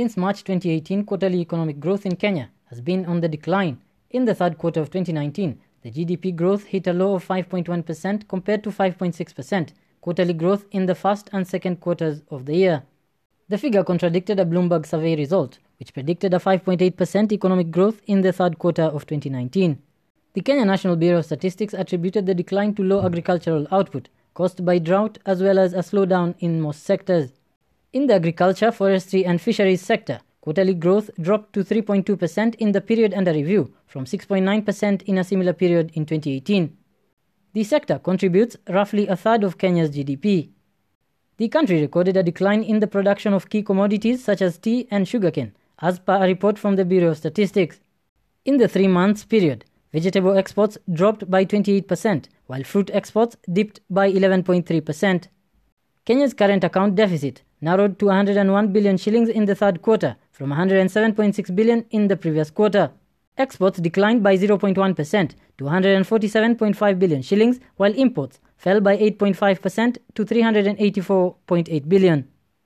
Since March 2018, quarterly economic growth in Kenya has been on the decline. In the third quarter of 2019, the GDP growth hit a low of 5.1% compared to 5.6% quarterly growth in the first and second quarters of the year. The figure contradicted a Bloomberg survey result, which predicted a 5.8% economic growth in the third quarter of 2019. The Kenya National Bureau of Statistics attributed the decline to low agricultural output caused by drought as well as a slowdown in most sectors. In the agriculture, forestry, and fisheries sector, quarterly growth dropped to 3.2% in the period under review from 6.9% in a similar period in 2018. The sector contributes roughly a third of Kenya's GDP. The country recorded a decline in the production of key commodities such as tea and sugarcane, as per a report from the Bureau of Statistics. In the three months period, vegetable exports dropped by 28%, while fruit exports dipped by 11.3%. Kenya's current account deficit narrowed to 101 billion shillings in the third quarter from 107.6 billion in the previous quarter. Exports declined by 0.1% to 147.5 billion shillings, while imports fell by 8.5% to 384.8 billion.